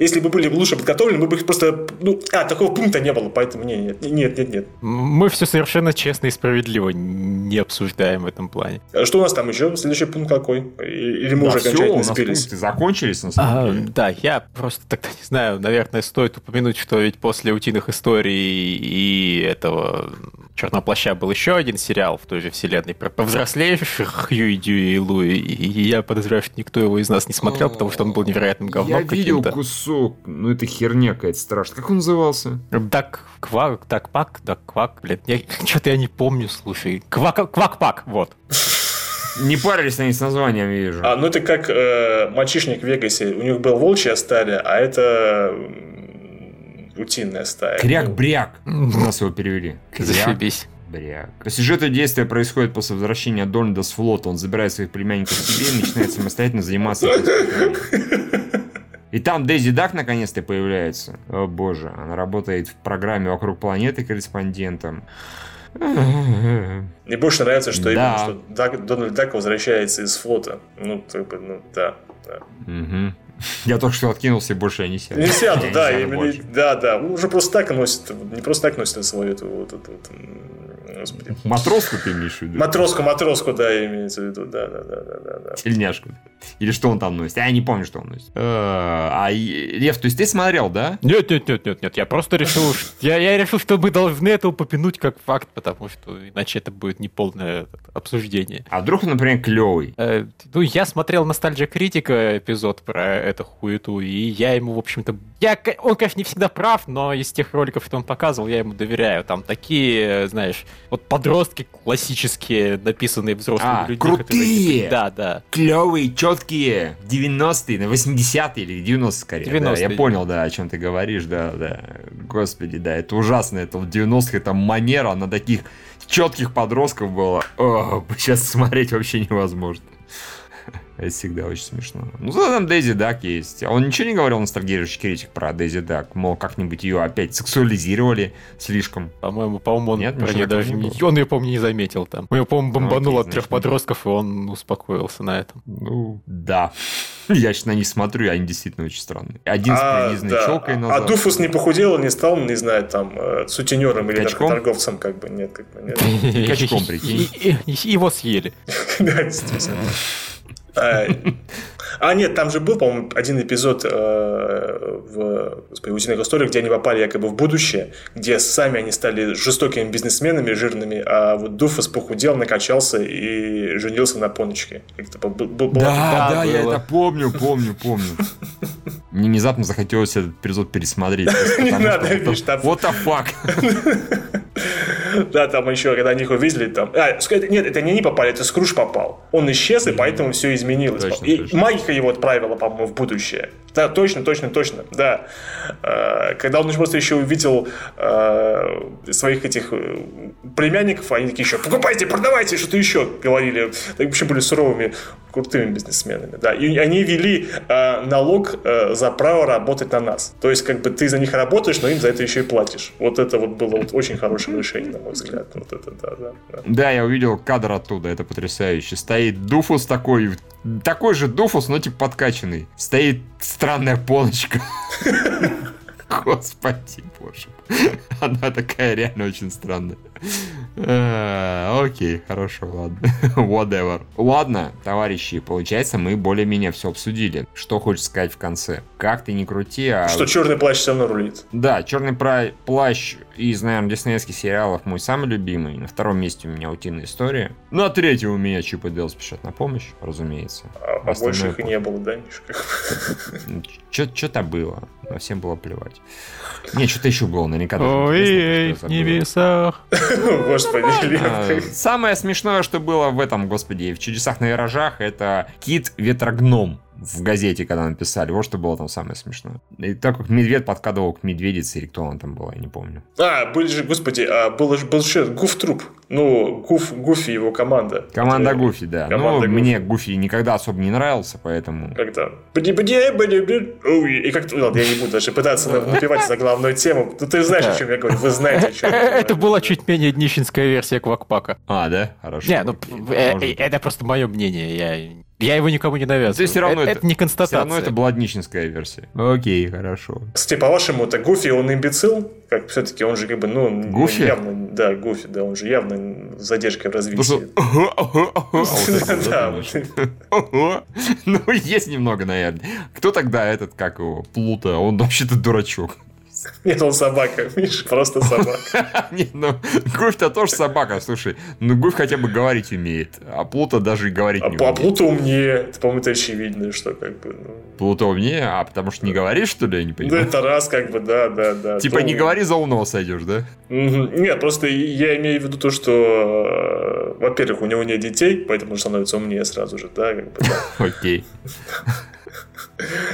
Если бы были лучше подготовлены, мы бы их просто... Ну, а, такого пункта не было, поэтому не, нет, нет, нет, нет. Мы все совершенно честно и справедливо не обсуждаем в этом плане. А Что у нас там еще? Следующий пункт какой? Или мы Да, уже всё, у окончательно нас спились? пункты закончились, на А, самом деле. да, я просто тогда не знаю, наверное, стоит упомянуть, что ведь после утиных историй и этого Черного плаща был еще один сериал в той же вселенной про повзрослевших Хью, Дьюи и Луи, и я подозреваю, что никто его из нас не смотрел, потому что он был невероятным говном Я видел кусок, ну это херня какая-то страшная. Как он назывался? Дак Квак, Дак Пак, Дак Квак, блин, что-то я не помню, слушай. Квак, Квак Пак, вот. Не парились они с названием, вижу. А, ну это как э, мальчишник в Вегасе. У них был волчья стая, а это утиная стая. Кряк-бряк. У нас его перевели. Зашибись. Бряк. Сюжет и действие происходит после возвращения Дональда с флота. Он забирает своих племянников к себе и начинает самостоятельно заниматься. И там Дейзи Дак наконец-то появляется. О боже, она работает в программе «Вокруг планеты» корреспондентом. Мне больше нравится, что Да. именно что Дак- Дональд Дак возвращается из флота. Ну, как бы, ну, да. да. Мгм. Я только что откинулся, и больше я не сяду. Не сяду, Я не да, сяду именно- да, да. Он уже просто так носит, не просто так носит свою эту вот эту вот, Господи. Матроску ты имеешь в виду? Матроску, матроску, да, имеется в виду, да, да, да, да, да, да. Тельняшку. Или что он там носит? Я не помню, что он носит. Э, А, Лев, то есть ты смотрел, да? Нет, нет, нет, нет, нет. Я просто решил, (laughs) я, я решил, что мы должны это упомянуть как факт, потому что иначе это будет неполное обсуждение. А вдруг он, например, клевый? Э, ну, я смотрел Ностальджия Критика эпизод про эту хуету, и я ему, в общем-то... Я, он, конечно, не всегда прав, но из тех роликов, что он показывал, я ему доверяю. Там такие, знаешь, вот подростки классические, написанные взрослыми А, людьми. крутые! которые- Да, да. Клевые, четкие, 90-е, на 80-е или 90-е скорее. да, 90-е. я понял, да, о чем ты говоришь, да, да. Господи, да, это ужасно. Это в 90-х, это манера на таких четких подростков была. О, (laughs) сейчас смотреть вообще невозможно. (laughs) Это всегда очень смешно. Ну, зато там Дейзи Дак есть. А Он ничего не говорил, ностальгирующий критик, про Дейзи Дак? Мол, как-нибудь ее опять сексуализировали слишком. По-моему, по-моему, он Нет, про нее даже не. Он ее, по-моему, не заметил там. У него, по-моему, бомбануло Окей, от трех подростков, и он успокоился на этом. Ну, да. (laughs) Я сейчас на них смотрю, и они действительно очень странные. Один с А, прилизанной да. челкой а назад. Дуфус не похудел, он не стал, не знаю, там, э, сутенером или наркоторговцем, как бы, нет, как бы, нет. (laughs) качком, прикинь. Его съели. Да, действительно. А, (laughs) А, нет, там же был, по-моему, один эпизод э, в «Утиных историях», где они попали якобы в будущее, где сами они стали жестокими бизнесменами, жирными, а вот Дуфус похудел, накачался и женился на поночке. Да, Да, я это помню, помню, помню. Мне внезапно захотелось этот эпизод пересмотреть. (laughs) Не надо, видишь, там- What the fuck? (laughs) Да, там еще, когда они их увидели, там... А, нет, это не они попали, это Скруш попал. Он исчез, и поэтому все изменилось. Точно, и точно. магика его отправила, по-моему, в будущее. Да, точно, точно, точно, да. Э, Когда он просто еще увидел э, своих этих э, племянников, они такие еще, покупайте, продавайте, что-то еще говорили. Так вообще были суровыми, крутыми бизнесменами, да. И они вели налог за право работать на нас. То есть, как бы ты за них работаешь, но им за это еще и платишь. Вот это вот было вот очень хорошее решение, на мой взгляд. Вот это, да, да. да. Да, я увидел кадр оттуда, это потрясающе. Стоит Дуфус такой, такой же Дуфус, но типа подкачанный. Стоит странная полочка. (laughs) Господи, боже. Она такая реально очень странная. А, Окей, хорошо, ладно. (laughs) Whatever. Ладно, товарищи, получается, мы более-менее все обсудили. Что хочешь сказать в конце? Как ты не крути, а... Что черный плащ все равно рулит. Да, черный пра- плащ из, наверное, диснеевских сериалов мой самый любимый. На втором месте у меня утиная история. Ну, а третьем у меня Чип и Дейл спешат на помощь, разумеется. А, а больше их и не было, да, Мишка? Что-то было, но всем было плевать. Не, что-то еще было, наверняка. Ой, в небесах. Господи, А. Самое смешное, что было в этом, господи, в «Чудесах на виражах», это кит-ветрогном в газете, когда написали. Вот что было там самое смешное. И так как медведь подкадывал к медведице, или кто он там была, я не помню. А, были же, господи, а был же, был же Гуф Труп. Ну, Гуф, Гуфи и его команда. Команда Которые- Гуфи, да. Команда ну, Гуфи. мне Гуфи никогда особо не нравился, поэтому... Когда и как ладно, я не буду даже пытаться напевать за главную тему. Ну ты знаешь, о чем я говорю, вы знаете, о чем. Это была чуть менее днищенская версия Квакпака. А, да? Хорошо. Не, ну, э, это просто мое мнение. Я, я его никому не навязываю. То есть всё равно это, это- это не Все констатация. равно это была днищенская версия. Окей, хорошо. Кстати, по-вашему, это Гуфи, он имбецил? Как все-таки он же как бы, ну, ну, Гуфи? явно, да, Гуфи, да, он же явно с задержкой в развитии. А (laughs) Да. Ну, есть немного, наверное. Кто тогда этот, как его, Плута? Он вообще-то дурачок. (laughs) Нет, он собака, (laughs) Миш, просто собака. (laughs) Нет, ну, Гуфь-то тоже собака, слушай. Ну, Гуфь хотя бы говорить умеет, а Плута даже и говорить А не а умеет. Плута умнее, это, по-моему, это очевидно, что как бы, ну... Плута умнее, а потому что не говоришь, что ли, я не Ну, понимаю? это раз, как бы, да, да, да. Типа То- не говори, за умного сойдешь, да? Нет, просто я имею в виду то, что, э, во-первых, у него нет детей, поэтому он становится умнее сразу же, да, как бы, да. Окей.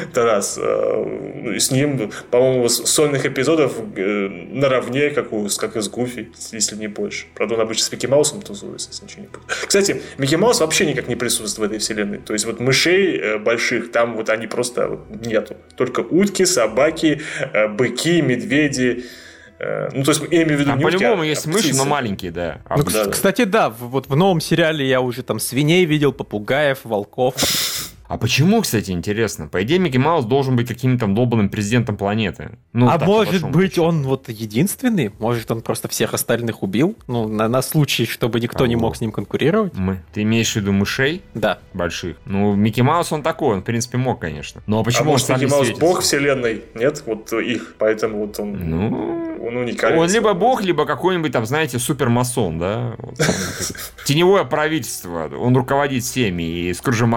Это раз. Э, С ним, по-моему, сольных эпизодов э, наравне, как, у, как и с Гуфи, если не больше. Правда, он обычно с Микки Маусом тусуется, если ничего не путаю. Кстати, Микки Маус вообще никак не присутствует в этой вселенной. То есть, вот мышей э, больших, там вот они просто вот нету. Только утки, собаки, быки, медведи. Ну, то есть, я имею в виду утки, по-любому а- есть а мыши, но маленькие, да. А Ну, да, кс- да. Кстати, да, вот в новом сериале я уже там свиней видел, попугаев, волков. А почему, кстати, интересно? По идее, Микки Маус должен быть каким-то там долбанным президентом планеты. Ну, а может быть, он вот единственный? Может, он просто всех остальных убил? Ну, на, на случай, чтобы никто а не мог с ним конкурировать? Мы. Ты имеешь в виду мышей? Да. Больших. Ну, Микки Маус он такой, он, в принципе, мог, конечно. Но почему а может, Микки Маус бог вселенной? Нет? Вот их, поэтому вот он... Ну... Он уникальный. Он либо бог, либо какой-нибудь там, знаете, супермасон, да? (laughs) Теневое правительство. Он руководит всеми. И Скружем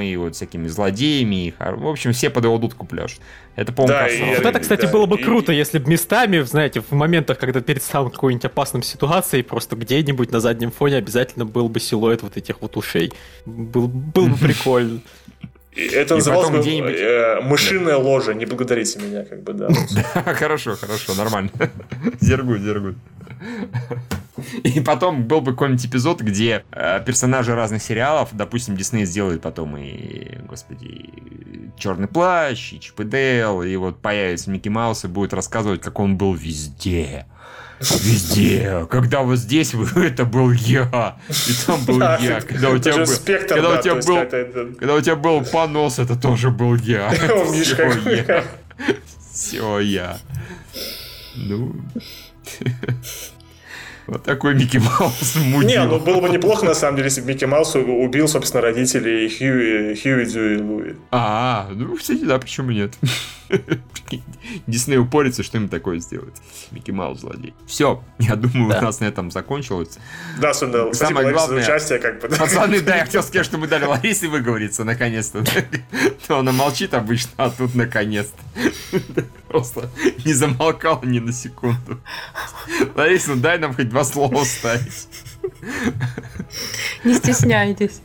И вот всякими злодеями. В общем, все под его дудку пляшут. Это, по-моему, да, Вот это, кстати, да, было бы и... круто, если бы местами, знаете, в моментах, когда перед самым какой-нибудь опасным ситуацией, просто где-нибудь на заднем фоне обязательно был бы силуэт вот этих вот ушей. Был, был бы (laughs) прикольно. Это называлось бы э, мышиная ложа, не благодарите меня, как бы, да. (laughs) Да, хорошо, хорошо, нормально. Зергуй, зергуй. (laughs) И потом был бы какой-нибудь эпизод, где э, персонажи разных сериалов, допустим, Дисней сделает потом и, господи, Черный плащ, и Чип и Дейл, и вот появится Микки Маус и будет рассказывать, как он был везде. Везде. Когда вот здесь вы, (laughs) это был я. И там был (laughs) я. Когда у тебя был, спектр, когда, да, у тебя был это... когда у тебя был понос, это тоже был я. Все я. Все я. Ну. Вот такой Микки Маус (laughs) мудил. Не, ну было бы неплохо, на самом деле, если бы Микки Маус убил, собственно, родителей Хьюи, Хьюи Дью и Луи. А, ну, кстати, да, почему нет? (laughs) (laughs) Дисней упорится, что им такое сделать. Микки Маус злодей. Все, я думаю, да. у нас на этом закончилось. Да, особенно Самое главное, за участие, как бы. Пацаны, да, я хотел сказать, что мы дали Ларисе выговориться, наконец-то. То она молчит обычно, а тут наконец-то. Просто не замолкал ни на секунду. Лариса, ну дай нам хоть два слова вставить. Не стесняйтесь.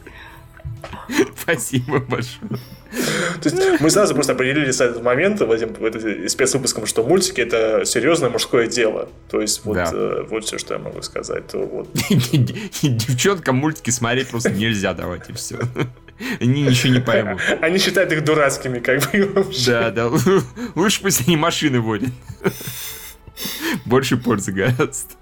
(laughs) Спасибо большое. То есть мы сразу просто определились с этого момента в этим спецвыпуском, что мультики это серьезное мужское дело. То есть вот, да. э, вот все, что я могу сказать. То вот. (laughs) Девчонкам мультики смотреть просто нельзя, давайте все. Они ничего не поймут. Они считают их дурацкими, как бы вообще. Да, да. Лучше пусть они машины водят. Больше пользы гораздо.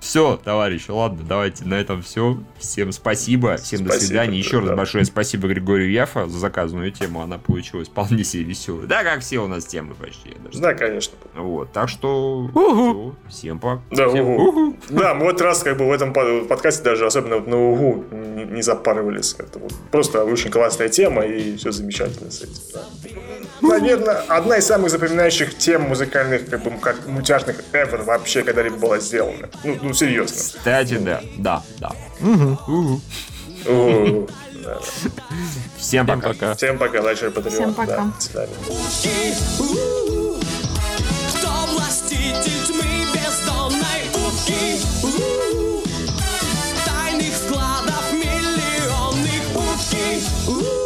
Все, товарищи, ладно, давайте на этом все. Всем спасибо, всем спасибо, до свидания. Еще раз большое спасибо Григорию Яфа за заказанную тему. Она получилась вполне себе веселая. Да, как все у нас темы почти. Да, конечно. Вот, так что угу. все, всем пока. Да, всем угу. Угу. да, мы вот раз как бы в этом подкасте даже особенно на угу не запарывались. Это вот просто очень классная тема и все замечательно с этим. Да. Наверное, одна из самых запоминающих тем музыкальных, как бы, как мультяшных ever вообще когда-либо была было сделано. Ну, ну серьезно. Кстати, да, да, да. Угу. Угу. Угу. Всем пока. Всем пока, дальше Патреон. Всем пока. До Тайных складов миллионных утки.